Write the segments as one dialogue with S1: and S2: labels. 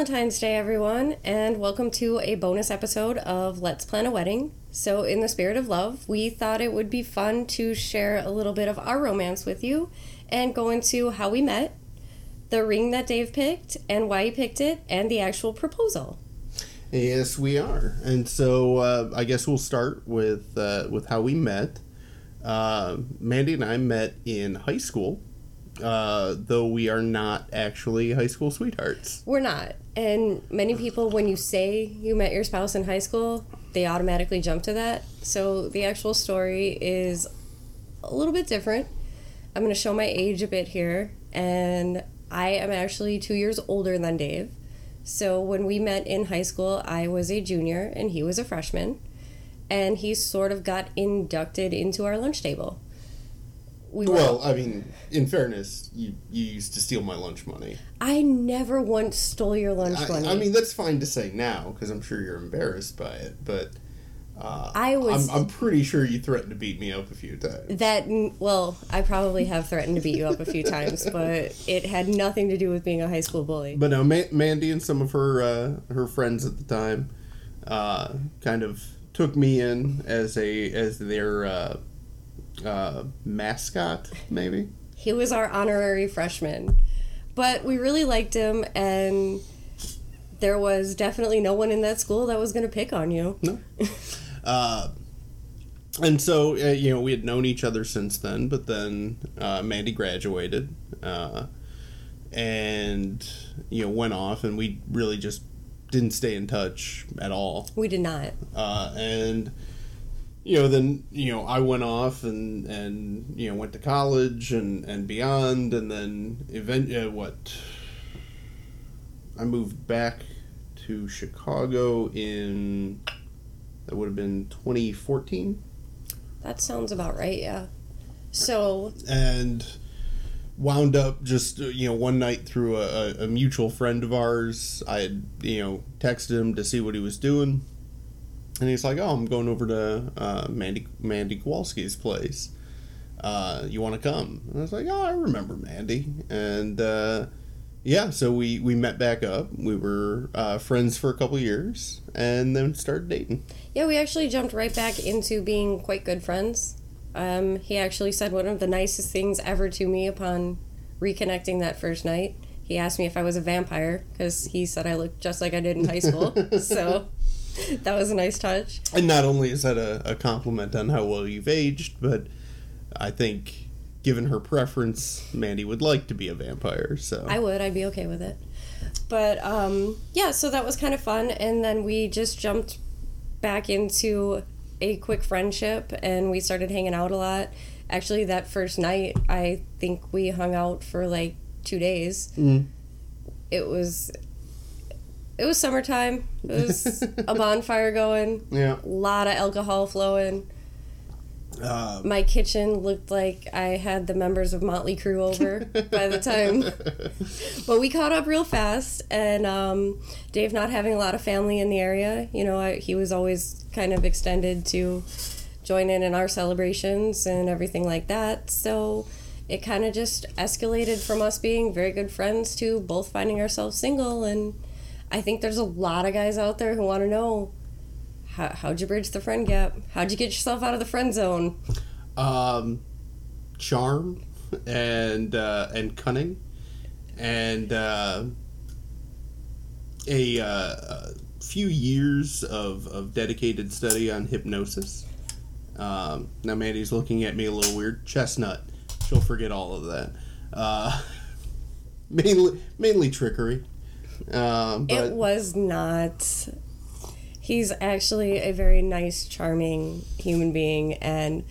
S1: Valentine's Day, everyone, and welcome to a bonus episode of Let's Plan a Wedding. So, in the spirit of love, we thought it would be fun to share a little bit of our romance with you and go into how we met, the ring that Dave picked, and why he picked it, and the actual proposal.
S2: Yes, we are, and so uh, I guess we'll start with uh, with how we met. Uh, Mandy and I met in high school, uh, though we are not actually high school sweethearts.
S1: We're not. And many people, when you say you met your spouse in high school, they automatically jump to that. So the actual story is a little bit different. I'm going to show my age a bit here, and I am actually two years older than Dave. So when we met in high school, I was a junior and he was a freshman, and he sort of got inducted into our lunch table.
S2: We well, I mean, in fairness, you you used to steal my lunch money.
S1: I never once stole your lunch
S2: I,
S1: money.
S2: I mean, that's fine to say now because I'm sure you're embarrassed by it, but uh,
S1: I was.
S2: I'm, I'm, pretty sure you threatened to beat me up a few times.
S1: That well, I probably have threatened to beat you up a few times, but it had nothing to do with being a high school bully.
S2: But no, Ma- Mandy and some of her uh, her friends at the time uh, kind of took me in as a as their uh, mascot, maybe.
S1: He was our honorary freshman, but we really liked him and. There was definitely no one in that school that was going to pick on you.
S2: No. Uh, and so, uh, you know, we had known each other since then, but then uh, Mandy graduated uh, and, you know, went off, and we really just didn't stay in touch at all.
S1: We did not.
S2: Uh, and, you know, then, you know, I went off and, and you know, went to college and, and beyond, and then, event, uh, what? I moved back to Chicago in that would have been 2014.
S1: That sounds about right, yeah. So.
S2: And wound up just, you know, one night through a, a mutual friend of ours. I had, you know, texted him to see what he was doing. And he's like, oh, I'm going over to uh, Mandy, Mandy Kowalski's place. Uh, you want to come? And I was like, oh, I remember Mandy. And, uh, yeah, so we we met back up. We were uh, friends for a couple years, and then started dating.
S1: Yeah, we actually jumped right back into being quite good friends. Um, he actually said one of the nicest things ever to me upon reconnecting that first night. He asked me if I was a vampire because he said I looked just like I did in high school. so that was a nice touch.
S2: And not only is that a, a compliment on how well you've aged, but I think given her preference, Mandy would like to be a vampire. So
S1: I would. I'd be okay with it. But um, yeah, so that was kind of fun, and then we just jumped back into a quick friendship, and we started hanging out a lot. Actually, that first night, I think we hung out for like two days.
S2: Mm.
S1: It was it was summertime. It was a bonfire going.
S2: Yeah.
S1: A lot of alcohol flowing.
S2: Uh,
S1: My kitchen looked like I had the members of Motley Crue over by the time. but we caught up real fast, and um, Dave not having a lot of family in the area, you know, I, he was always kind of extended to join in in our celebrations and everything like that. So it kind of just escalated from us being very good friends to both finding ourselves single. And I think there's a lot of guys out there who want to know how, how'd you bridge the friend gap? How'd you get yourself out of the friend zone?
S2: Um, charm and uh, and cunning, and uh, a, uh, few years of, of dedicated study on hypnosis. Um, now Mandy's looking at me a little weird. Chestnut, she'll forget all of that. Uh, mainly mainly trickery. Um, but,
S1: it was not he's actually a very nice, charming human being. And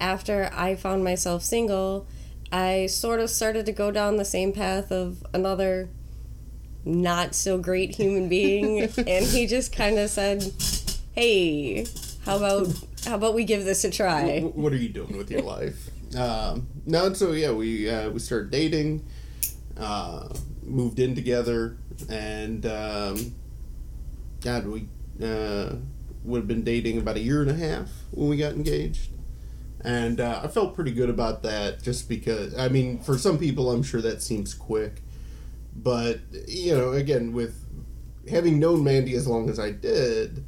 S1: after I found myself single, I sort of started to go down the same path of another not so great human being. and he just kind of said, Hey, how about how about we give this a try?
S2: What are you doing with your life? Um, no, and so yeah, we uh, we started dating, uh, moved in together, and um, God, we uh, would have been dating about a year and a half when we got engaged. And uh, I felt pretty good about that just because, I mean, for some people, I'm sure that seems quick. but you know, again, with having known Mandy as long as I did,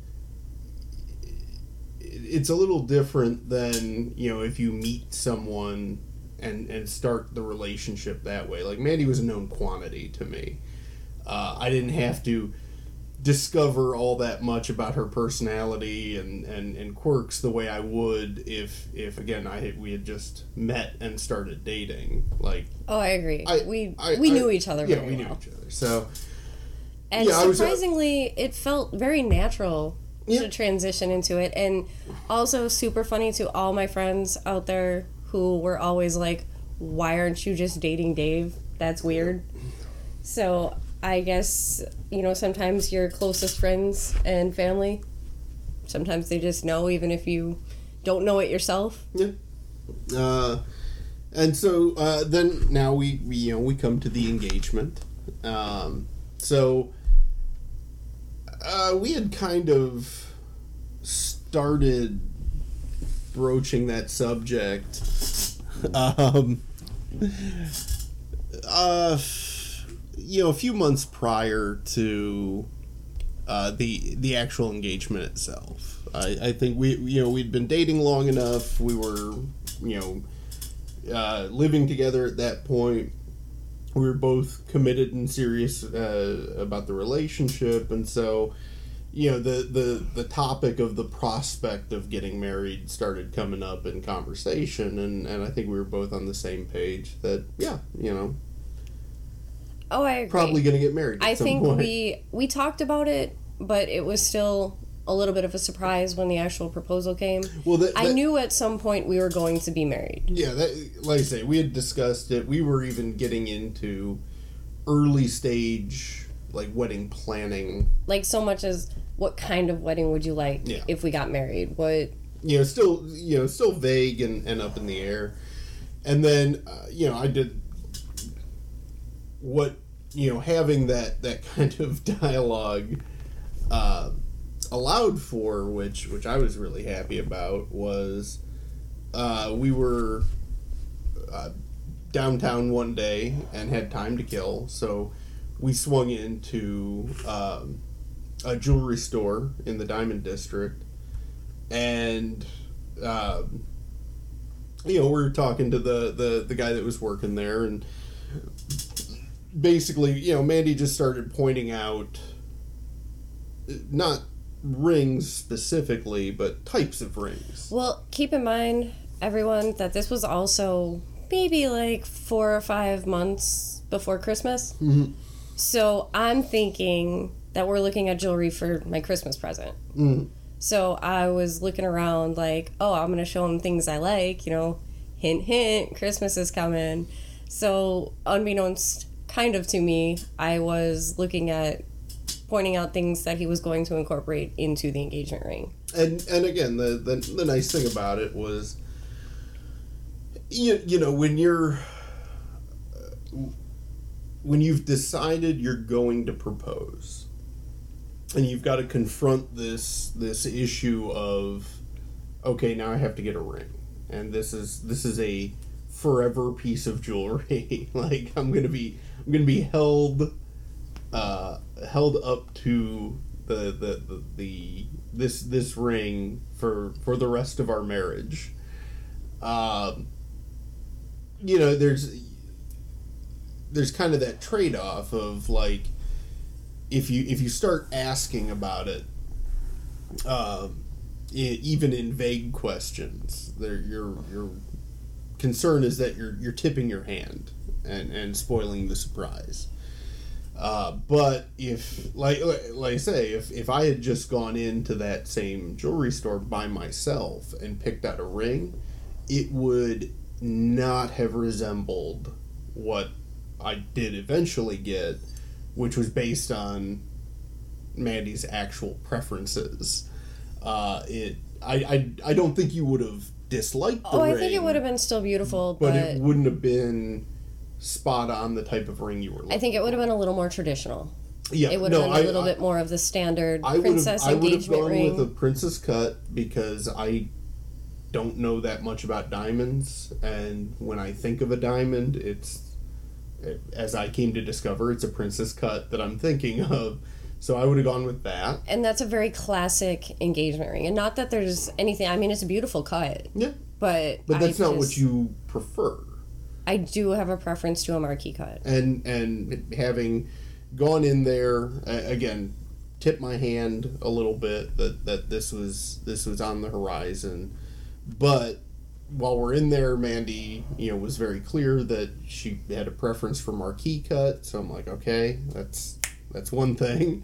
S2: it's a little different than you know if you meet someone and and start the relationship that way. Like Mandy was a known quantity to me. Uh, I didn't have to discover all that much about her personality and, and, and quirks the way I would if if again I we had just met and started dating. Like
S1: Oh, I agree.
S2: I-
S1: we
S2: I-
S1: we
S2: I-
S1: knew each other
S2: yeah, we knew
S1: well.
S2: each other. So
S1: And
S2: Yeah, I was, uh,
S1: surprisingly, it felt very natural
S2: Yeah.
S1: to transition into it. And also super funny to all my friends out there who were always like, why aren't you just dating Dave? That's weird. So I guess, you know, sometimes your closest friends and family, sometimes they just know, even if you don't know it yourself.
S2: Yeah. Uh, and so uh, then now we, we you know we come to the engagement. Um, so uh, we had kind of started broaching that subject. Um, uh, you know, a few months prior to uh, the the actual engagement itself. I, I think we you know we'd been dating long enough. We were you know uh, living together at that point. We were both committed and serious uh, about the relationship, and so you know the, the the topic of the prospect of getting married started coming up in conversation, and and I think we were both on the same page that yeah you know
S1: Oh, I agree.
S2: probably gonna get married.
S1: I think
S2: point.
S1: we we talked about it, but it was still a little bit of a surprise when the actual proposal came.
S2: well that,
S1: I knew at some point we were going to be married.
S2: Yeah, that, like I say, we had discussed it. We were even getting into early stage like wedding planning.
S1: Like so much as what kind of wedding would you like
S2: Yeah.
S1: if we got married? What
S2: You know, still you know still vague and, and up in the air. And then uh, you know I did what you know having that that kind of dialogue uh, allowed for, which which I was really happy about, was uh, we were uh, downtown one day and had time to kill, so we swung into um, a jewelry store in the Diamond District, and um, you know we were talking to the, the the guy that was working there, and basically, you know, Mandy just started pointing out not rings specifically, but types of rings.
S1: Well, keep in mind, everyone, that this was also maybe like four or five months before Christmas.
S2: Mhm.
S1: So I'm thinking that we're looking at jewelry for my Christmas present.
S2: Mm.
S1: So I was looking around like, oh, I'm going to show him things I like, you know, hint, hint, Christmas is coming. So, unbeknownst kind of to me, I was looking at pointing out things that he was going to incorporate into the engagement ring.
S2: and and again the, the the nice thing about it was you, you know when you're when you've decided you're going to propose and you've got to confront this this issue of okay now I have to get a ring and this is this is a forever piece of jewelry like I'm gonna be I'm gonna be held uh, held up to the, the, the, the this this ring for for the rest of our marriage. Um, you know, there's there's kind of that trade off of like if you if you start asking about it, um, e- even in vague questions, there your your concern is that you're you're tipping your hand and and spoiling the surprise. Uh, but if, like, like I say, if, if I had just gone into that same jewelry store by myself and picked out a ring, it would not have resembled what I did eventually get, which was based on Mandy's actual preferences. Uh, it, I, I, I don't think you would have disliked the
S1: Oh,
S2: ring,
S1: I think it would have been still beautiful,
S2: but
S1: but,
S2: it wouldn't have been spot on the type of ring you were looking
S1: I think it would have been a little more traditional.
S2: yeah,
S1: It would
S2: no,
S1: have been a
S2: I-
S1: little
S2: I-
S1: bit more of the standard
S2: I
S1: princess
S2: I would have
S1: engagement
S2: gone
S1: ring.
S2: with a princess cut because I don't know that much about diamonds, and when I think of a diamond, it's as I came to discover, it's a princess cut that I'm thinking of. So I would have gone with that.
S1: And that's a very classic engagement ring. And not that there's anything, I mean, it's a beautiful cut.
S2: Yeah.
S1: But,
S2: But that's
S1: I
S2: not what you prefer.
S1: I do have a preference to a marquise cut.
S2: and and having gone in there again tip my hand a little bit that that this was this was on the horizon. But while we're in there mandy you know was very clear that she had a preference for marquise cut. So i'm like okay that's that's one thing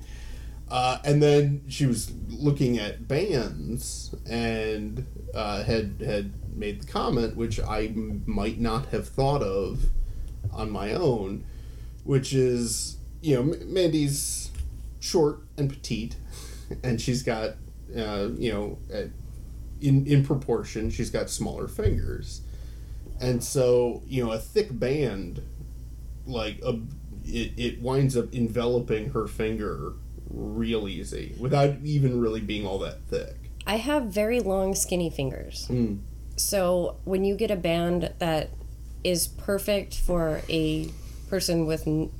S2: uh, and then she was looking at bands and uh, had had made the comment, which I m- might not have thought of on my own, which is you know M- Mandy's short and petite, and she's got uh, you know in in proportion she's got smaller fingers, and so you know a thick band like a it, it winds up enveloping her finger real easy without even really being all that thick.
S1: I have very long, skinny fingers.
S2: Mm.
S1: So when you get a band that is perfect for a person with n-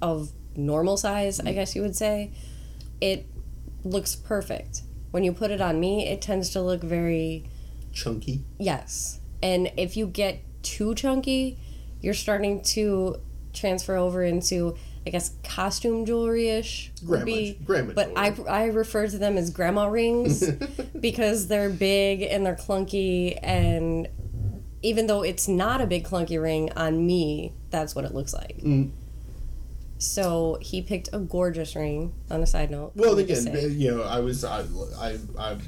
S1: of normal size, I guess you would say, it looks perfect. When you put it on me, it tends to look very
S2: Chunky.
S1: yes. And if you get too chunky, you're starting to transfer over into I guess costume jewelry ish
S2: Grandma-
S1: be,
S2: grandma
S1: but I I refer to them as grandma rings because they're big and they're clunky and even though it's not a big clunky ring on me, that's what it looks like.
S2: Mm.
S1: So he picked a gorgeous ring. On a side note,
S2: Well, again, you know, I was I, I, I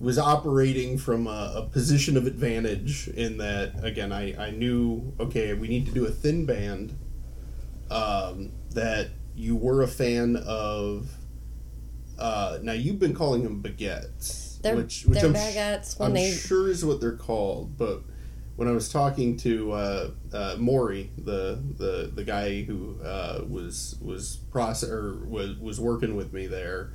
S2: was operating from a, a position of advantage in that again I, I knew okay we need to do a thin band um, that you were a fan of uh, now you've been calling them baguettes
S1: They're-
S2: which which
S1: they're
S2: I'm,
S1: baguettes when
S2: I'm
S1: they-
S2: sure is what they're called but when I was talking to uh, uh, Maury, the, the the guy who uh, was was process or was was working with me there,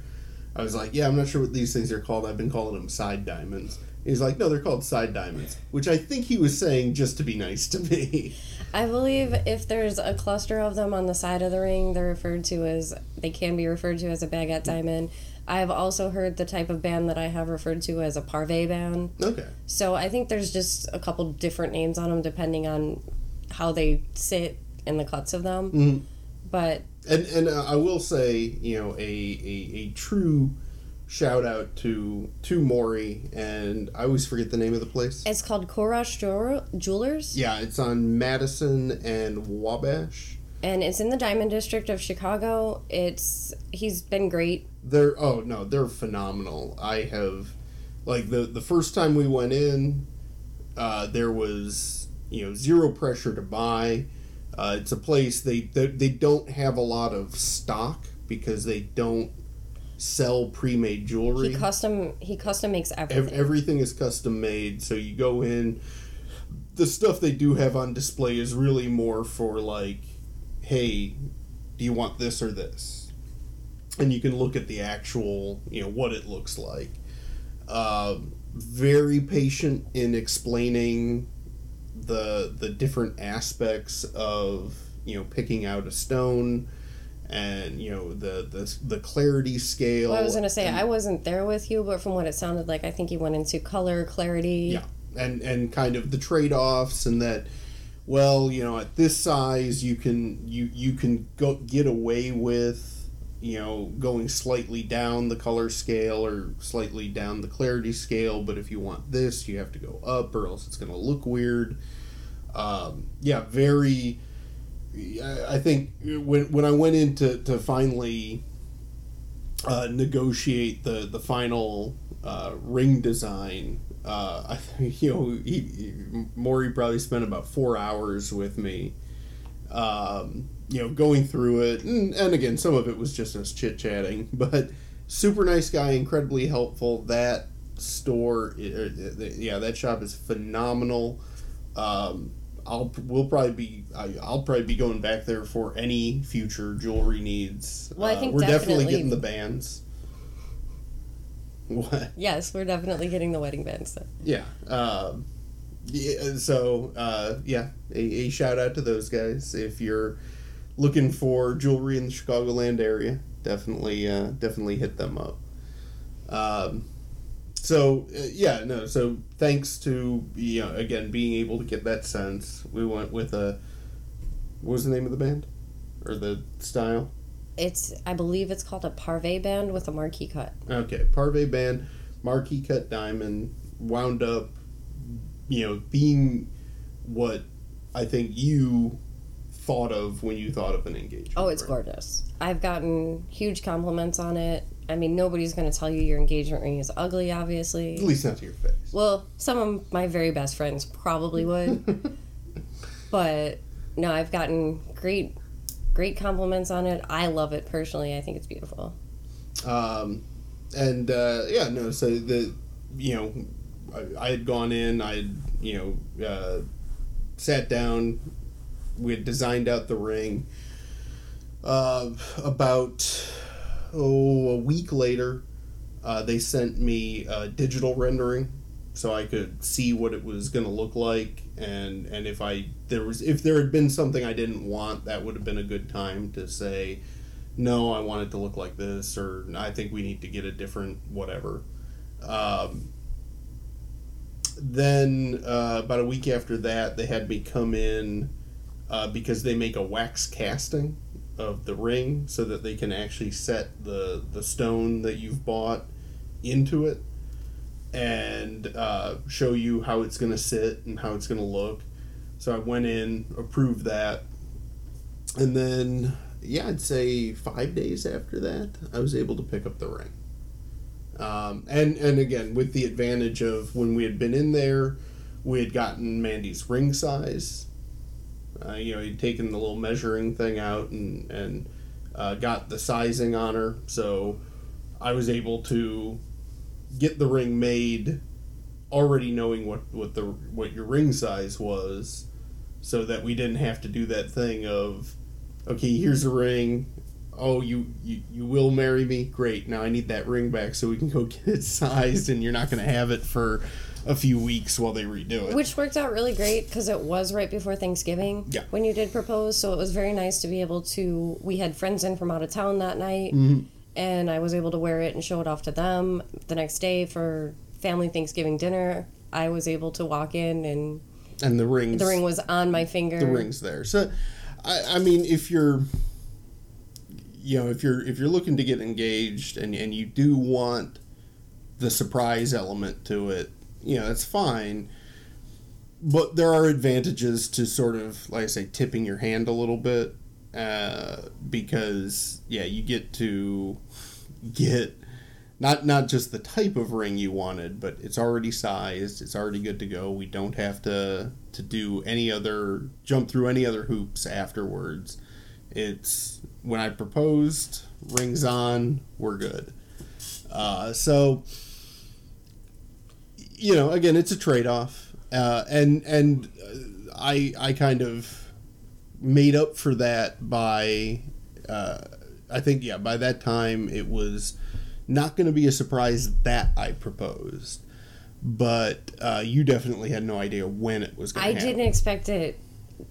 S2: I was like, "Yeah, I'm not sure what these things are called. I've been calling them side diamonds." He's like, "No, they're called side diamonds," which I think he was saying just to be nice to me.
S1: I believe if there's a cluster of them on the side of the ring, they're referred to as they can be referred to as a baguette diamond. I've also heard the type of band that I have referred to as a pavé band.
S2: okay.
S1: So I think there's just a couple different names on them depending on how they sit in the cuts of them.
S2: Mhm.
S1: But
S2: And and uh, I will say, you know, a, a, a true shout out to to Maury, and I always forget the name of the place.
S1: it's called Korash Jew- Jewelers,
S2: Yeah, it's on Madison and Wabash.
S1: and it's in the Diamond District of Chicago. It's he's been great.
S2: They're oh no, they're phenomenal. I have like the the first time we went in, uh, there was you know zero pressure to buy. Uh, it's a place they, they they don't have a lot of stock because they don't sell pre-made jewelry.
S1: He custom he custom makes
S2: Ev-
S1: everything.
S2: everything is custom made, so you go in. The stuff they do have on display is really more for like, hey, do you want this or this? And you can look at the actual, you know, what it looks like. Um very patient in explaining the the different aspects of you know picking out a stone and you know the the, the clarity scale
S1: Well, I was gonna say
S2: and-
S1: I wasn't there with you, but from what it sounded like, I think you went into color, clarity.
S2: Yeah, and and kind of the trade offs and that. Well, you know, at this size, you can you you can go get away with you know going slightly down the color scale or slightly down the clarity scale, but if you want this, you have to go up, or else it's going to look weird. Um, yeah, very. I think when when I went in to, to finally uh, negotiate the the final uh, ring design. Uh, I you know he, he, Maury probably spent about four hours with me. Um, you know, going through it, and, and again, some of it was just us chit chatting, but super nice guy, incredibly helpful. That store, yeah, that shop is phenomenal. Um, I'll we'll probably be I, I'll probably be going back there for any future jewelry needs.
S1: Well, I
S2: Uh,
S1: think
S2: we're definitely
S1: definitely-
S2: getting the bands. What?
S1: Yes, we're definitely getting the wedding bands. stuff.
S2: Yeah. Um, Yeah, so uh, yeah, a, a shout out to those guys. If you're looking for jewelry in the Chicagoland area, definitely uh, definitely hit them up. Um, so uh, yeah, no. So thanks to you know again being able to get that sense, we went with a what was the name of the band or the style?
S1: It's I believe it's called a pavé band with a marquise cut.
S2: Okay, Pavé band, marquise cut diamond, wound up, you know, being what I think you thought of when you thought of an engagement.
S1: Oh, it's
S2: ring.
S1: gorgeous. I've gotten huge compliments on it. I mean, nobody's going to tell you your engagement ring is ugly, obviously.
S2: At least not to your face.
S1: Well, some of my very best friends probably would. but no, I've gotten great great compliments on it. I love it personally. I think it's beautiful.
S2: Um, and uh, yeah, no. So the you know, I, I had gone in. I had you know uh, sat down. We had designed out the ring. Uh, about oh a week later, uh, they sent me a digital rendering so I could see what it was going to look like and and if I there was if there had been something I didn't want that would have been a good time to say no I want it to look like this or I think we need to get a different whatever. Um, then uh, about a week after that they had me come in uh, because they make a wax casting of the ring so that they can actually set the the stone that you've bought into it and uh, show you how it's going to sit and how it's going to look. So I went in, approved that, and then yeah, I'd say five days after that, I was able to pick up the ring. Um, and and again, with the advantage of when we had been in there, we had gotten Mandy's ring size. Uh, you know, he'd taken the little measuring thing out and and uh, got the sizing on her, so I was able to get the ring made already knowing what, what the what your ring size was so that we didn't have to do that thing of okay here's a ring. Oh you, you you will marry me? Great. Now i need that ring back so we can go get it sized and you're not going to have it for a few weeks while they redo it
S1: Which worked out really great because it was right before Thanksgiving
S2: Yeah.
S1: when you did propose. So it was very nice to be able to. We had friends in from out of town that night,
S2: Mm-hmm.
S1: and I was able to wear it and show it off to them the next day for family Thanksgiving dinner. I was able to walk in and
S2: and the rings
S1: the ring was on my finger.
S2: the rings there. So, I, I mean, if you're, you know, if you're if you're looking to get engaged and and you do want the surprise element to it, you know, that's fine. But there are advantages to sort of, like I say, tipping your hand a little bit, uh, because yeah, you get to get not not just the type of ring you wanted, but it's already sized, it's already good to go. We don't have to to do any other jump through any other hoops afterwards. It's when I proposed, rings on, we're good. Uh, so you know, again, it's a trade off, uh, and and uh, I I kind of made up for that by uh, I think yeah by that time it was not going to be a surprise that I proposed, but uh, you definitely had no idea when it was going
S1: I
S2: to happen.
S1: didn't expect it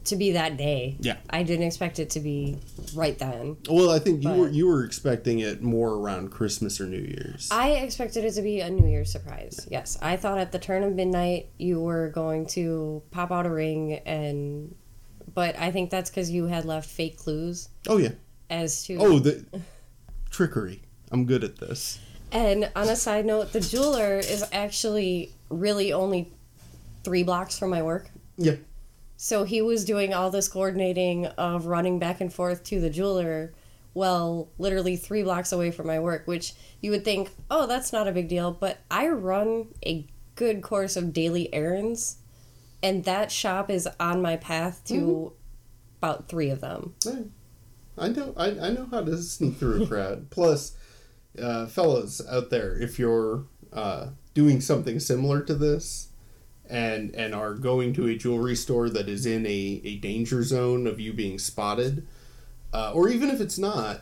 S1: to be that day.
S2: Yeah.
S1: I didn't expect it to be right then.
S2: Well, I think you were you were expecting it more around Christmas or New Year's.
S1: I expected it to be a New Year's surprise. Yes, I thought at the turn of midnight you were going to pop out a ring, and but I think that's because you had left fake clues
S2: oh yeah.
S1: as to.
S2: Oh the trickery. I'm good at this.
S1: And on a side note, the jeweler is actually really only three blocks from my work.
S2: Yeah.
S1: So he was doing all this coordinating of running back and forth to the jeweler, well, literally three blocks away from my work, which you would think, oh, that's not a big deal. But I run a good course of daily errands, and that shop is on my path to about three of them.
S2: I know I, I know how to sneak through a crowd. Plus, uh, fellows out there, if you're uh, doing something similar to this and and are going to a jewelry store that is in a, a danger zone of you being spotted, uh, or even if it's not,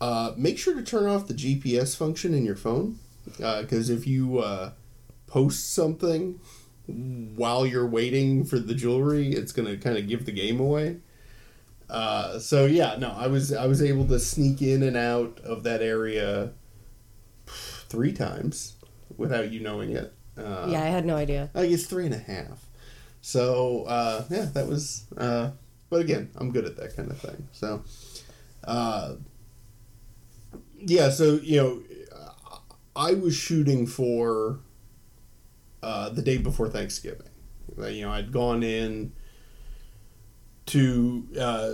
S2: uh, make sure to turn off the GPS function in your phone. Because if you uh, post something while you're waiting for the jewelry, it's gonna kind of give the game away. Uh, so yeah, no, I was I was able to sneak in and out of that area three times without you knowing it. Uh,
S1: yeah, I had no idea.
S2: I guess three and a half. So uh, yeah, that was. Uh, but again, I'm good at that kind of thing. So, uh, yeah. So you know, I was shooting for uh, the day before Thanksgiving. You know, I'd gone in to uh,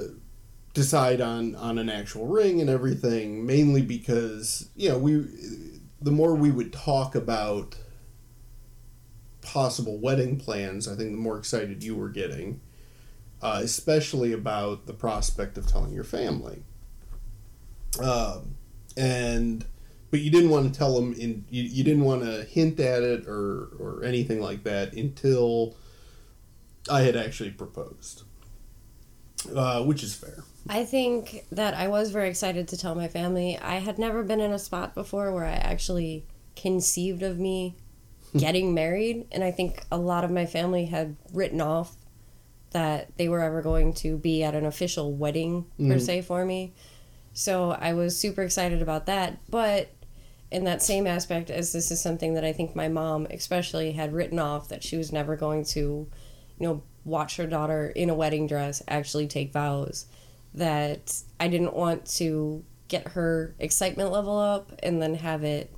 S2: decide on on an actual ring and everything, mainly because you know we the more we would talk about possible wedding plans, I think the more excited you were getting, uh, especially about the prospect of telling your family. Um, and but you didn't want to tell them in you, you didn't want to hint at it or or anything like that until I had actually proposed, uh, which is fair.
S1: I think that I was very excited to tell my family. I had never been in a spot before where I actually conceived of me getting married, and I think a lot of my family had written off that they were ever going to be at an official wedding per
S2: Mhm.
S1: se for me. So I was super excited about that, but in that same aspect as this is something that I think my mom especially had written off that she was never going to, you know, watch her daughter in a wedding dress actually take vows that I didn't want to get her excitement level up and then have it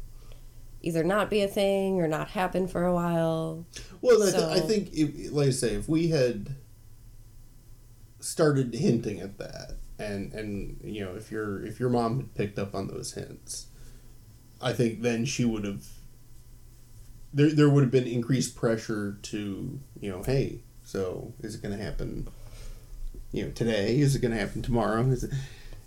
S1: either not be a thing or not happen for a while.
S2: Well, I, th- I think, if, like I say, if we had started hinting at that, and and you know, if your if your mom had picked up on those hints, I think then she would have. There, there would have been increased pressure to you know, hey, so is it going to happen? You know, today is it going to happen tomorrow? Is it,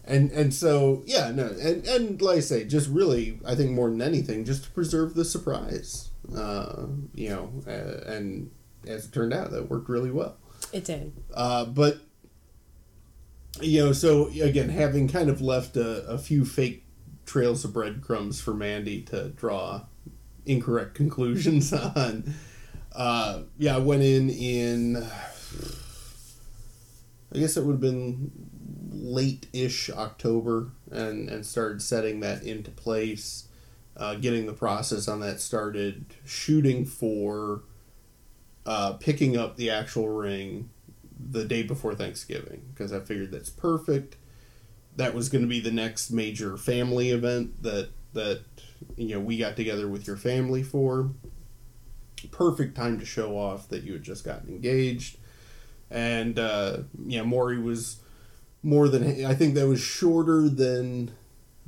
S2: and and so yeah, no, and and like I say, just really, I think more than anything, just to preserve the surprise. Uh, you know, uh, and as it turned out, that worked really well.
S1: It did.
S2: Uh, but you know, so again, having kind of left a, a few fake trails of breadcrumbs for Mandy to draw incorrect conclusions on. Uh, yeah, I went in in. I guess it would have been late-ish October, and and started setting that into place, uh, getting the process on that started, shooting for. Uh, picking up the actual ring the day before Thanksgiving because I figured that's perfect. That was going to be the next major family event that that you know we got together with your family for. Perfect time to show off that you had just gotten engaged, and uh, yeah, Maury was more than I think that was shorter than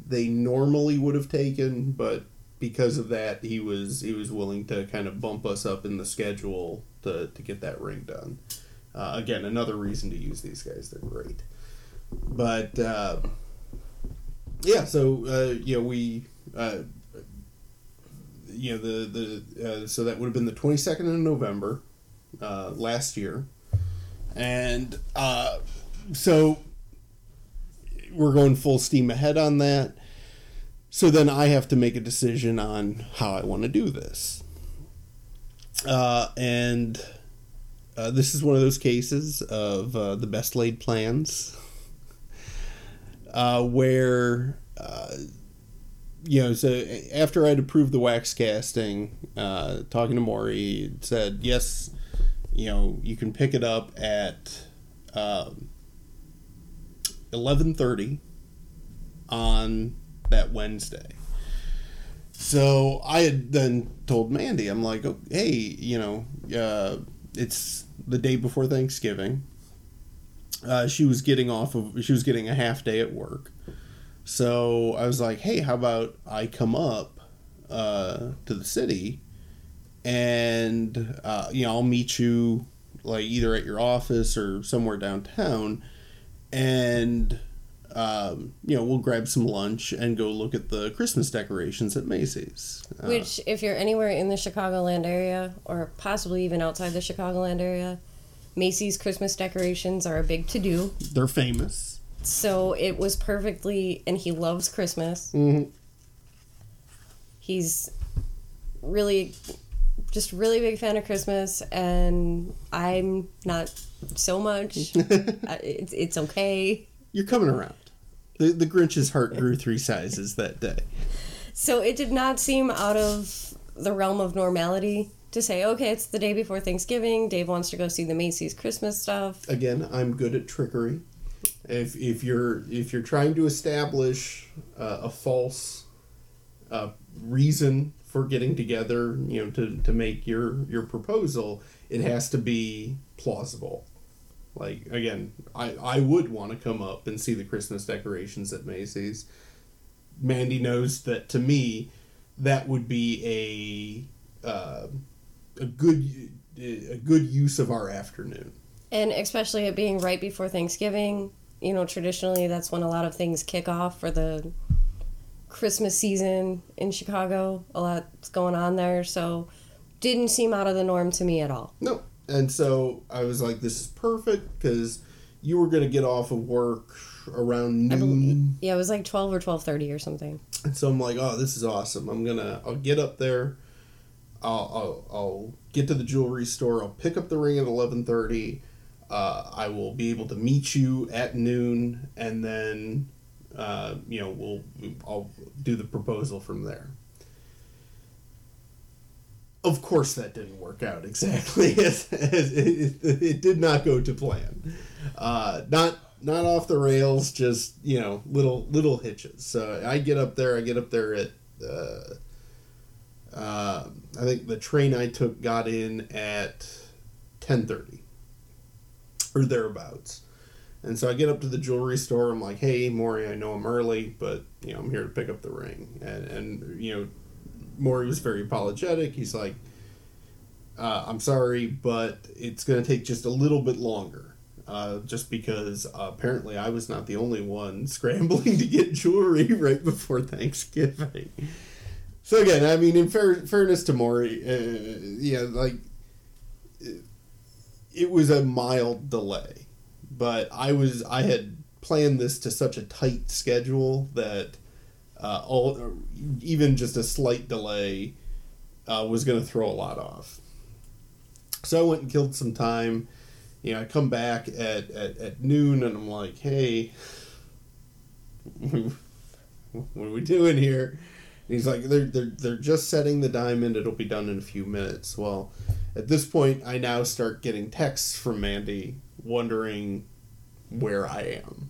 S2: they normally would have taken, but because of that, he was he was willing to kind of bump us up in the schedule to to get that ring done. Uh, again, another reason to use these guys; they're great. But uh, yeah, so uh, you know we. Uh, you know the the uh, so that would have been the 22nd of November uh, last year and uh, so we're going full steam ahead on that. So then I have to make a decision on how I want to do this. Uh, and uh, this is one of those cases of uh, the best laid plans. Uh, where uh, you know so after I'd approved the wax casting uh, talking to Maury said yes you know you can pick it up at um, 11.30 on that Wednesday so I had then told Mandy, I'm like, oh, hey, you know, uh, it's the day before Thanksgiving. Uh, she was getting off of, she was getting a half day at work. So I was like, hey, how about I come up uh, to the city and, uh, you know, I'll meet you like either at your office or somewhere downtown and um, you know, we'll grab some lunch and go look at the Christmas decorations at Macy's. Uh,
S1: Which, if you're anywhere in the Chicagoland area, or possibly even outside the Chicagoland area, Macy's Christmas decorations are a big to do.
S2: they're famous.
S1: So it was perfectly, and he loves Christmas.
S2: Mhm.
S1: He's really just really big fan of Christmas, and I'm not so much. I- it's, it's okay.
S2: You're coming around. The, the Grinch's heart grew three sizes that day.
S1: So it did not seem out of the realm of normality to say, okay, it's the day before Thanksgiving. Dave wants to go see the Macy's Christmas stuff.
S2: Again, I'm good at trickery. If, if you're if you're trying to establish uh, a false uh, reason for getting together, you know, to, to make your your proposal, it has to be plausible. Like again, I I would want to come up and see the Christmas decorations at Macy's. Mandy knows that to me, that would be a uh, a good a good use of our afternoon.
S1: And especially it being right before Thanksgiving, you know, traditionally that's when a lot of things kick off for the Christmas season in Chicago. A lot's going on there. So didn't seem out of the norm to me at all.
S2: No. And so I was like, this is perfect because you were going to get off of work around
S1: believe,
S2: noon.
S1: yeah, it was like 12 or 12:30 or something.
S2: And so I'm like, oh, this is awesome. I'm going to, I'll get up there. I'll, I'll, I'll get to the jewelry store. I'll pick up the ring at 1130. Uh, I will be able to meet you at noon. And then, uh, you know, we'll, I'll do the proposal from there. Of course, that didn't work out exactly. as, as it, it did not go to plan. Uh, not not off the rails. Just you know, little little hitches. So I get up there. I get up there at. Uh, uh, I think the train I took got in at ten thirty, or thereabouts. And so I get up to the jewelry store. I'm like, "Hey, Maury, I know I'm early, but you know I'm here to pick up the ring." And and you know, Maury was very apologetic. He's like, uh, "I'm sorry, but it's going to take just a little bit longer." Uh, just because uh, apparently I was not the only one scrambling to get jewelry right before Thanksgiving. So again, I mean, in fair, fairness to Maury, uh, yeah, like it, it was a mild delay, but I was I had planned this to such a tight schedule that uh, all even just a slight delay uh, was going to throw a lot off. So I went and killed some time. You know, I come back at, at, at noon and I'm like, hey, what are we doing here? And he's like, they're, they're, they're just setting the diamond. It'll be done in a few minutes. Well, at this point, I now start getting texts from Mandy wondering where I am.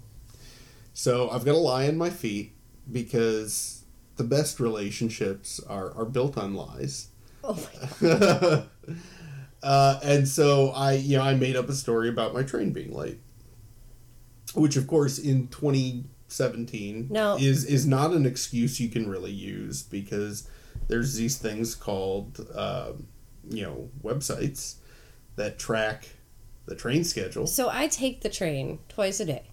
S2: So I've got to lie on my feet because the best relationships are, are built on lies.
S1: Oh my god.
S2: uh, and so I, you know, I made up a story about my train being late, which of course in 2017
S1: No.
S2: is is not an excuse you can really use because there's these things called, um, you know, websites that track the train schedule.
S1: So I take the train twice a day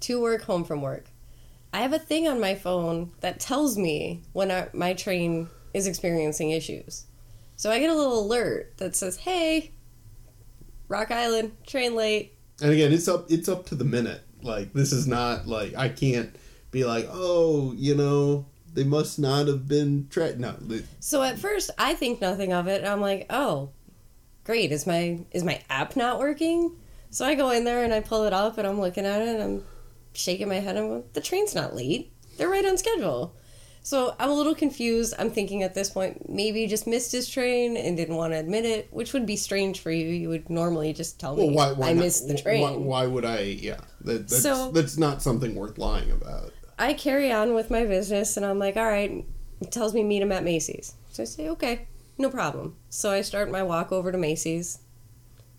S1: to work, home from work. I have a thing on my phone that tells me when our, my train is experiencing issues. So I get a little alert that says, "Hey, Rock Island train late."
S2: And again, it's up it's up to the minute. Like this is not like I can't be like, oh, you know, they must not have been tra-. No,
S1: So at first I think nothing of it. I'm like, "Oh, great. Is my is my app not working?" So I go in there and I pull it up and I'm looking at it and I'm shaking my head. I'm going, "The train's not late. They're right on schedule." So I'm a little confused. I'm thinking at this point maybe he just missed his train and didn't want to admit it, which would be strange for you. You would normally just tell me
S2: well, why, why
S1: I
S2: not?
S1: missed the train.
S2: Why, why would I? Yeah, that, that's
S1: So-
S2: that's not something worth lying about.
S1: I carry on with my business and I'm like, all right, it tells me meet him at Macy's. So I say, okay, no problem. So I start my walk over to Macy's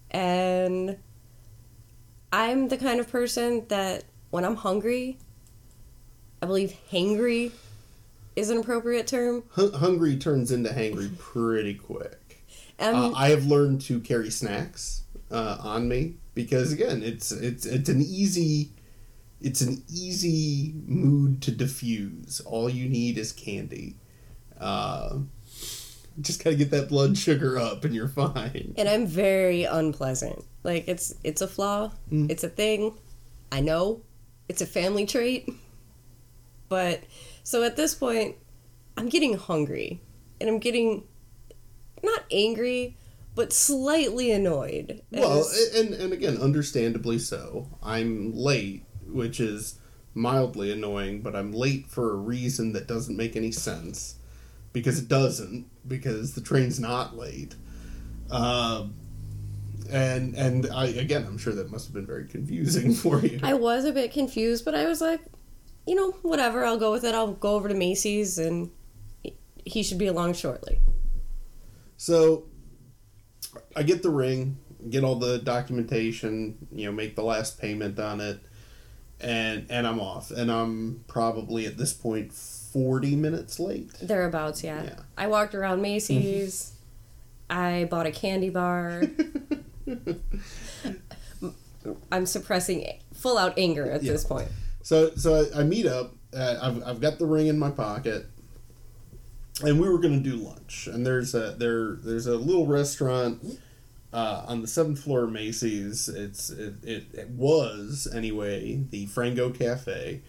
S1: and I'm the kind of person that when I'm hungry, I believe hangry is an appropriate term.
S2: Hun- hungry turns into hangry pretty quick.
S1: And
S2: Uh, I have learned to carry snacks uh, on me because again, it's it's it's an easy it's an easy mood to diffuse. All you need is candy. Uh, just gotta get that blood sugar up, and you're fine.
S1: and I'm very unpleasant. Like it's it's a flaw. Mm. It's a thing. I know. It's a family trait. But so at this point, I'm getting hungry, and I'm getting not angry, but slightly annoyed.
S2: Well, and and again, understandably so. I'm late, which is mildly annoying, but I'm late for a reason that doesn't make any sense because it doesn't because the train's not late. Um, and and I again, I'm sure that must have been very confusing for you.
S1: I was a bit confused, but I was like, you know, whatever, I'll go with it. I'll go over to Macy's and he should be along shortly.
S2: So I get the ring, get all the documentation, you know, make the last payment on it, and and I'm off. And I'm probably at this point forty minutes late.
S1: Thereabouts, yeah.
S2: Yeah.
S1: I walked around Macy's. I bought a candy bar. I'm suppressing full out anger at this point.
S2: So so I, I meet up. Uh, I've I've got the ring in my pocket, and we were gonna do lunch. And there's a there there's a little restaurant uh, on the seventh floor of Macy's. It's it, it, it was anyway the Frango Cafe,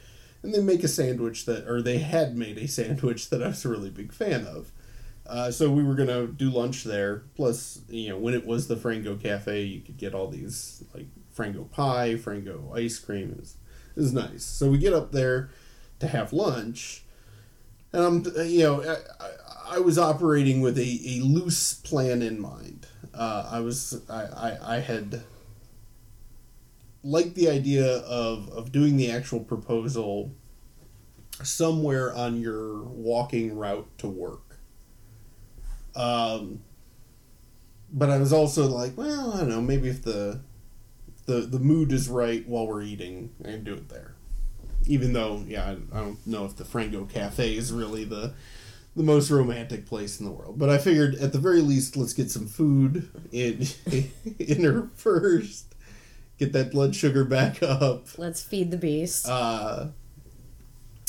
S2: and they make a sandwich that or they had made a sandwich that I was a really big fan of. Uh, so we were gonna do lunch there. Plus, you know, when it was the Frango Cafe, you could get all these like Frango pie, Frango ice cream. It was, it was nice. So we get up there to have lunch, and I'm, you know, I, I, was operating with a, a loose plan in mind. Uh, I was, I, I, I had liked the idea of, of doing the actual proposal somewhere on your walking route to work. Um, but I was also like, well, I don't know, maybe if the the the mood is right while we're eating, I can do it there. Even though, yeah, I, I don't know if the Frango Cafe is really the the most romantic place in the world. But I figured at the very least, let's get some food in in her first. Get that blood sugar back up.
S1: Let's feed the beast.
S2: Uh,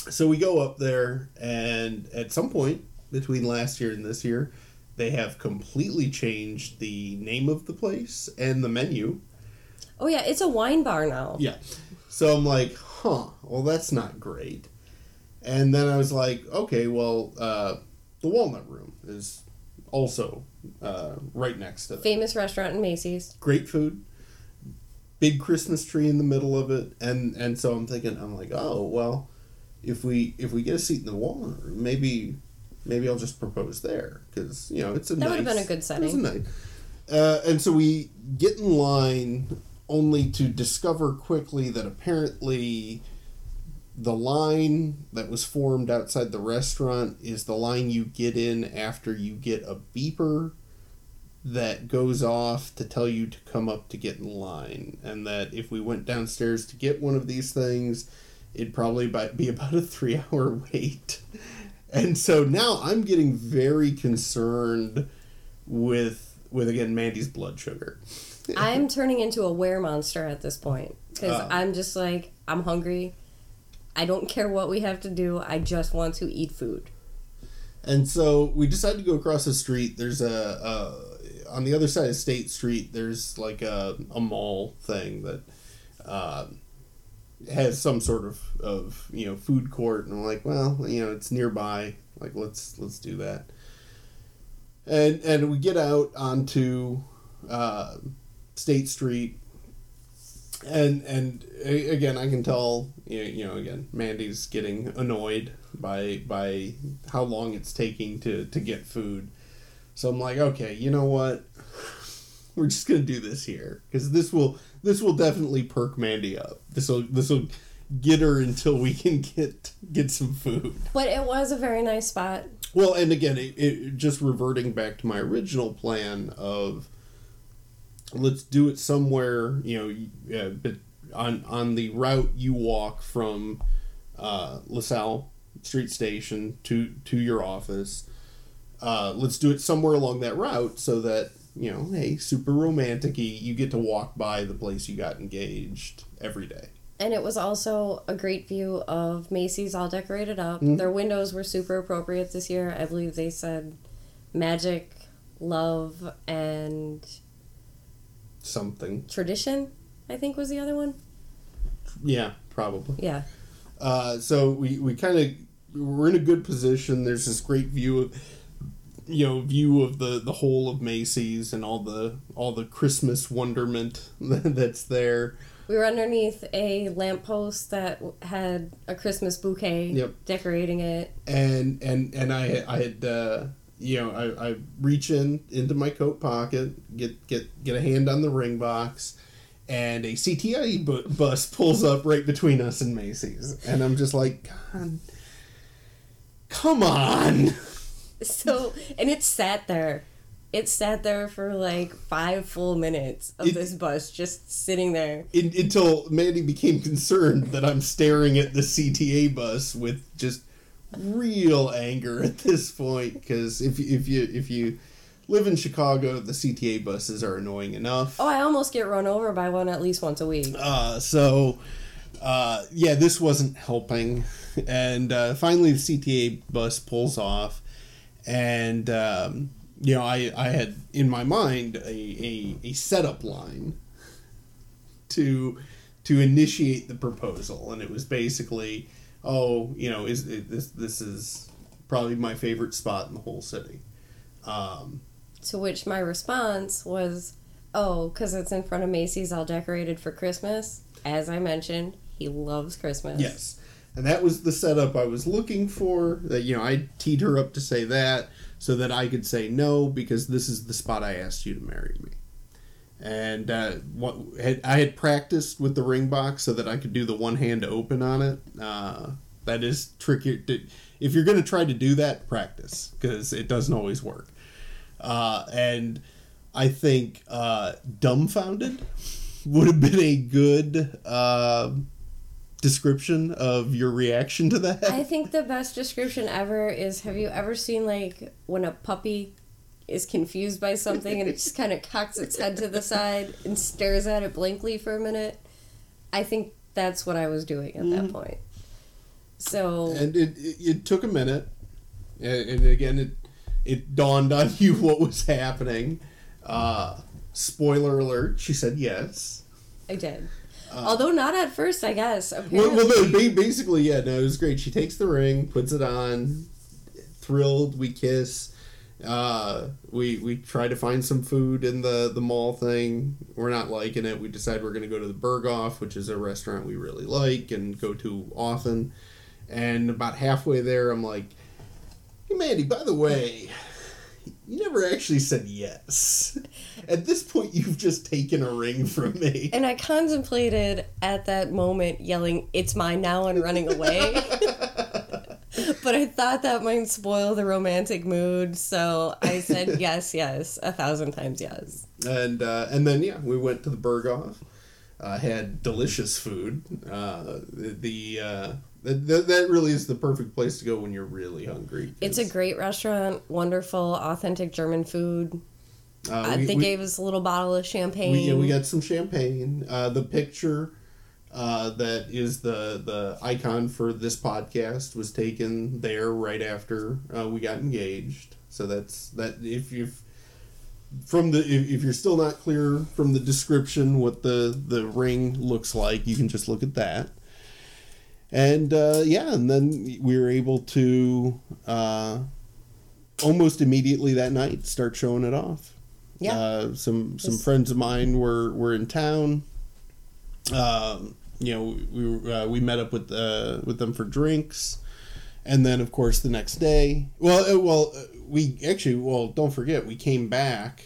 S2: so we go up there, and at some point between last year and this year, they have completely changed the name of the place and the menu.
S1: oh, yeah, it's a wine bar now.
S2: Yeah. So I'm like, huh, well, that's not great. And then I was like, okay, well, uh, the Walnut Room is also uh, right next to that.
S1: Famous restaurant in Macy's.
S2: Great food, big Christmas tree in the middle of it, and and so I'm thinking, I'm like, oh well, if we if we get a seat in the Room, maybe maybe I'll just propose there because you know it's a
S1: That
S2: nice,
S1: would've been a good setting.
S2: nice. Uh, and so we get in line only to discover quickly that apparently the line that was formed outside the restaurant is the line you get in after you get a beeper that goes off to tell you to come up to get in line and that if we went downstairs to get one of these things it'd probably be about a three hour wait and so now i'm getting very concerned with with again mandy's blood sugar
S1: I'm turning into a were monster at this point because
S2: Oh.
S1: I'm just like I'm hungry. I don't care what we have to do. I just want to eat food.
S2: And so we decided to go across the street. There's a, a on the other side of State Street. There's like a, a mall thing that uh, has some sort of, of you know food court, and I'm like, well, you know, it's nearby. Like let's let's do that. And and we get out onto uh, State Street. And and again, I can tell you know again, Mandy's getting annoyed by by how long it's taking to to get food. So I'm like, okay, you know what? We're just gonna do this here because this will this will definitely perk Mandy up. This will this will get her until we can get get some food.
S1: But it was a very nice spot.
S2: Well, and again, it, it just reverting back to my original plan of let's do it somewhere, you know, uh, but on on the route you walk from uh, LaSalle Street Station to to your office. Uh, let's do it somewhere along that route so that you know, hey, super romantic-y, you get to walk by the place you got engaged every day.
S1: And it was also a great view of Macy's all decorated up.
S2: Mm-hmm.
S1: Their windows were super appropriate this year. I believe they said magic, love, and
S2: Something,
S1: tradition, I think was the other one.
S2: yeah, probably.
S1: Yeah.
S2: Uh, so we, we kind of we're in a good position. There's this great view of you know view of the the whole of Macy's and all the all the Christmas wonderment that's there.
S1: We were underneath a lamppost that had a Christmas bouquet,
S2: Yep.
S1: decorating it.
S2: and and and I I had uh, you know I, I reach in into my coat pocket get get get a hand on the ring box and a CTA bu- bus pulls up right between us and Macy's and I'm just like God come on
S1: So, and it sat there. It sat there for like five full minutes of
S2: It-
S1: this bus just sitting there.
S2: in, until Mandy became concerned that I'm staring at the CTA bus with just real anger at this point because if you- if you if you live in Chicago the CTA buses are annoying enough
S1: Oh, I almost get run over by one at least once a week.
S2: Uh, so, uh, yeah, this wasn't helping. And uh, finally, the CTA bus pulls off. And, um, you know, I, I had in my mind a, a, a setup line to to initiate the proposal. And it was basically, oh, you know, is this, this is probably my favorite spot in the whole city. Um,
S1: To which my response was, "Oh, because it's in front of Macy's, all decorated for Christmas." As I mentioned, he loves Christmas.
S2: Yes. And that was the setup I was looking for. That you know, I teed her up to say that so that I could say no because this is the spot I asked you to marry me. And uh, what had, I had practiced with the ring box so that I could do the one hand open on it. Uh, that is tricky. To, if you're going to try to do that, practice because it doesn't always work. Uh, and I think uh, dumbfounded would have been a good uh, description of your reaction to that.
S1: I think the best description ever is have you ever seen like when a puppy is confused by something and it just kind of cocks its head to the side and stares at it blankly for a minute? I think that's what I was doing at that point. So
S2: and it, it, it took a minute, and, and again, it it dawned on you what was happening. Uh, spoiler alert: she said yes.
S1: I did. Although not at first, I guess.
S2: Well,
S1: Apparently,
S2: well no, basically, yeah, no, it was great. She takes the ring, puts it on, thrilled. We kiss. Uh, we we try to find some food in the the mall thing. We're not liking it. We decide we're going to go to the Berghoff, which is a restaurant we really like and go to often. And about halfway there, I'm like, "Hey, Mandy, by the way." You never actually said yes. At this point, you've just taken a ring from me.
S1: and I contemplated at that moment yelling, "It's mine now!" and running away. but I thought that might spoil the romantic mood, so I said yes, yes, a thousand times yes.
S2: and uh, and then yeah, we went to the Berghoff, uh, had delicious food. Uh, the the, uh, that, that that really is the perfect place to go when you're really hungry.
S1: It's a great restaurant, wonderful, authentic German food.
S2: Uh, we,
S1: they
S2: we,
S1: gave us a little bottle of champagne.
S2: we, yeah, we got some champagne. Uh, the picture. Uh, that is the the icon for this podcast was taken there right after uh, we got engaged. So that's that. If you from the if, if you're still not clear from the description what the the ring looks like, you can just look at that. And uh, yeah, and then we were able to uh, almost immediately that night start showing it off.
S1: Yeah.
S2: Uh, some some friends of mine were were in town. Um, you know, we were, uh, we met up with uh, with them for drinks, and then of course the next day. Well, uh, well, we actually well don't forget we came back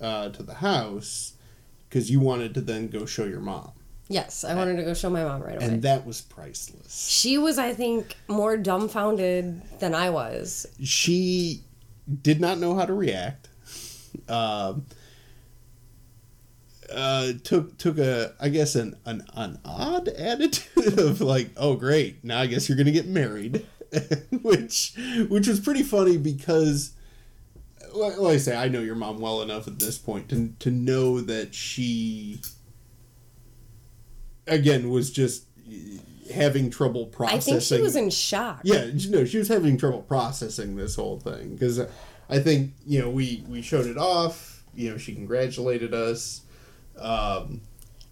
S2: uh, to the house because you wanted to then go show your mom,
S1: yes, I wanted to go show my mom right away.
S2: and that was priceless.
S1: she was, I think, more dumbfounded than I was.
S2: She did not know how to react. Um, uh, took took a I guess an, an an odd attitude of like oh great now I guess you're gonna get married, which which was pretty funny because like, like I say I know your mom well enough at this point to to know that she again was just having trouble processing.
S1: I think she was in shock.
S2: Yeah, no, she was having trouble processing this whole thing because I think you know we we showed it off. You know, she congratulated us. Um,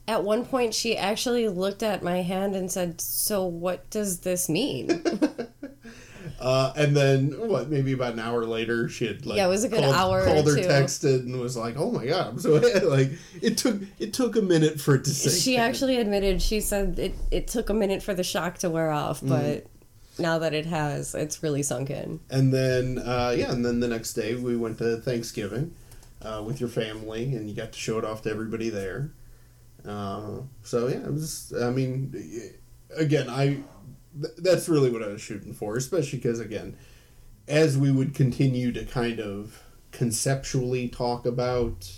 S1: At one point, she actually looked at my hand and said, "So what does this mean?"
S2: Uh, and then what? Maybe about an hour later, she had like
S1: Yeah, it was a good
S2: called,
S1: hour or
S2: Called her,
S1: two.
S2: texted, and was like, "Oh my god, I'm so like." It took it took a minute for it to sink.
S1: She
S2: in.
S1: actually admitted she said it, it took a minute for the shock to wear off,
S2: Mm-hmm.
S1: but now that it has, it's really sunk in.
S2: And then uh, yeah, and then the next day we went to Thanksgiving uh, with your family, and you got to show it off to everybody there. Uh, so yeah, it was. I mean, again, I th- that's really what I was shooting for, especially because again, as we would continue to kind of conceptually talk about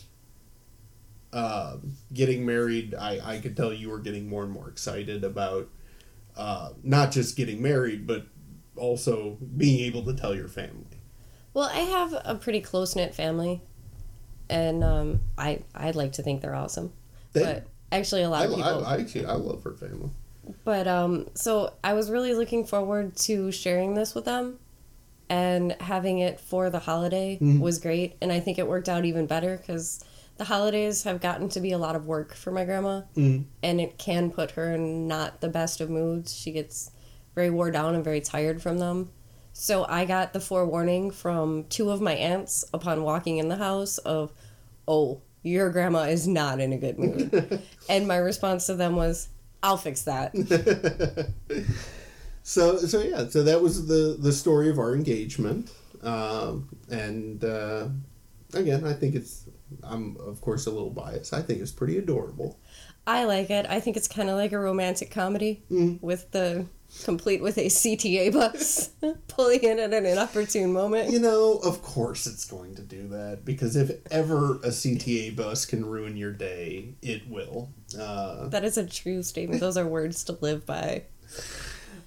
S2: uh, getting married, I I could tell you were getting more and more excited about uh, not just getting married, but also being able to tell your family.
S1: Well, I have a pretty close knit family, and um, I I'd like to think they're awesome,
S2: They-
S1: but actually a lot
S2: I,
S1: of people.
S2: I, I actually I love her family.
S1: But um, so I was really looking forward to sharing this with them, and having it for the holiday
S2: Mhm.
S1: was great, and I think it worked out even better because the holidays have gotten to be a lot of work for my grandma,
S2: Mm.
S1: and it can put her in not the best of moods. She gets very wore down and very tired from them. So I got the forewarning from two of my aunts upon walking in the house of, "Oh, your grandma is not in a good mood," and my response to them was, "I'll fix that."
S2: so so yeah, so that was the the story of our engagement, um, and uh, again, I think it's. I'm of course a little biased. I think it's pretty adorable.
S1: I like it. I think it's kind of like a romantic comedy
S2: Mm.
S1: with the complete with a CTA bus pulling in at an inopportune moment.
S2: You know, of course it's going to do that because if ever a CTA bus can ruin your day, it will. Uh,
S1: That is a true statement. Those are words to live by.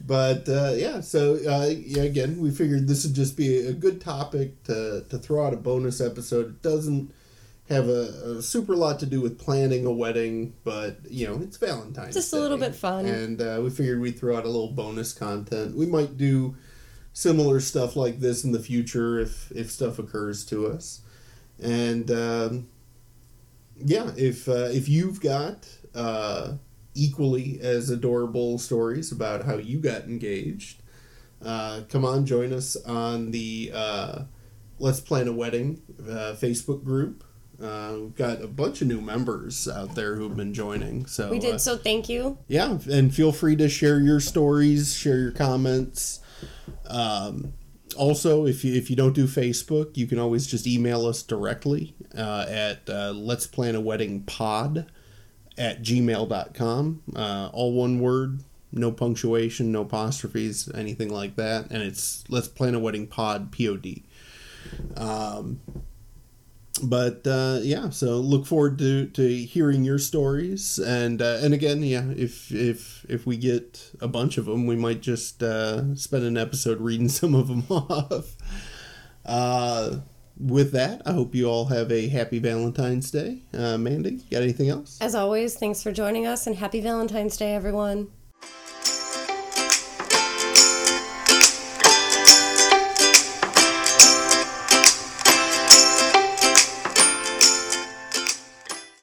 S2: But uh, yeah, so uh, yeah, again, we figured this would just be a good topic to, to throw out a bonus episode. It doesn't have a, a super lot to do with planning a wedding, but you know, it's Valentine's.
S1: Just a little bit fun.
S2: and uh, we figured we'd throw out a little bonus content. We might do similar stuff like this in the future if if stuff occurs to us, and um, yeah, if uh, if you've got. Uh, equally as adorable stories about how you got engaged. Uh, come on, join us on the uh, Let's Plan a Wedding uh, Facebook group. Uh, we've got a bunch of new members out there who've been joining. So
S1: We
S2: uh,
S1: did so. Thank you.
S2: yeah, and feel free to share your stories, share your comments. Um, also, if you if you don't do Facebook, you can always just email us directly uh, at uh, let's plan a wedding pod at gmail.com. Uh, all one word, no punctuation, no apostrophes, anything like that. And it's let's plan a wedding pod, P O D. Um, but uh, yeah, so look forward to, to hearing your stories, and uh, and again, yeah, if if if we get a bunch of them, we might just uh, spend an episode reading some of them off. Uh, with that, I hope you all have a happy Valentine's Day. Uh, Mandy, got anything else?
S1: As always, thanks for joining us and happy Valentine's Day, everyone.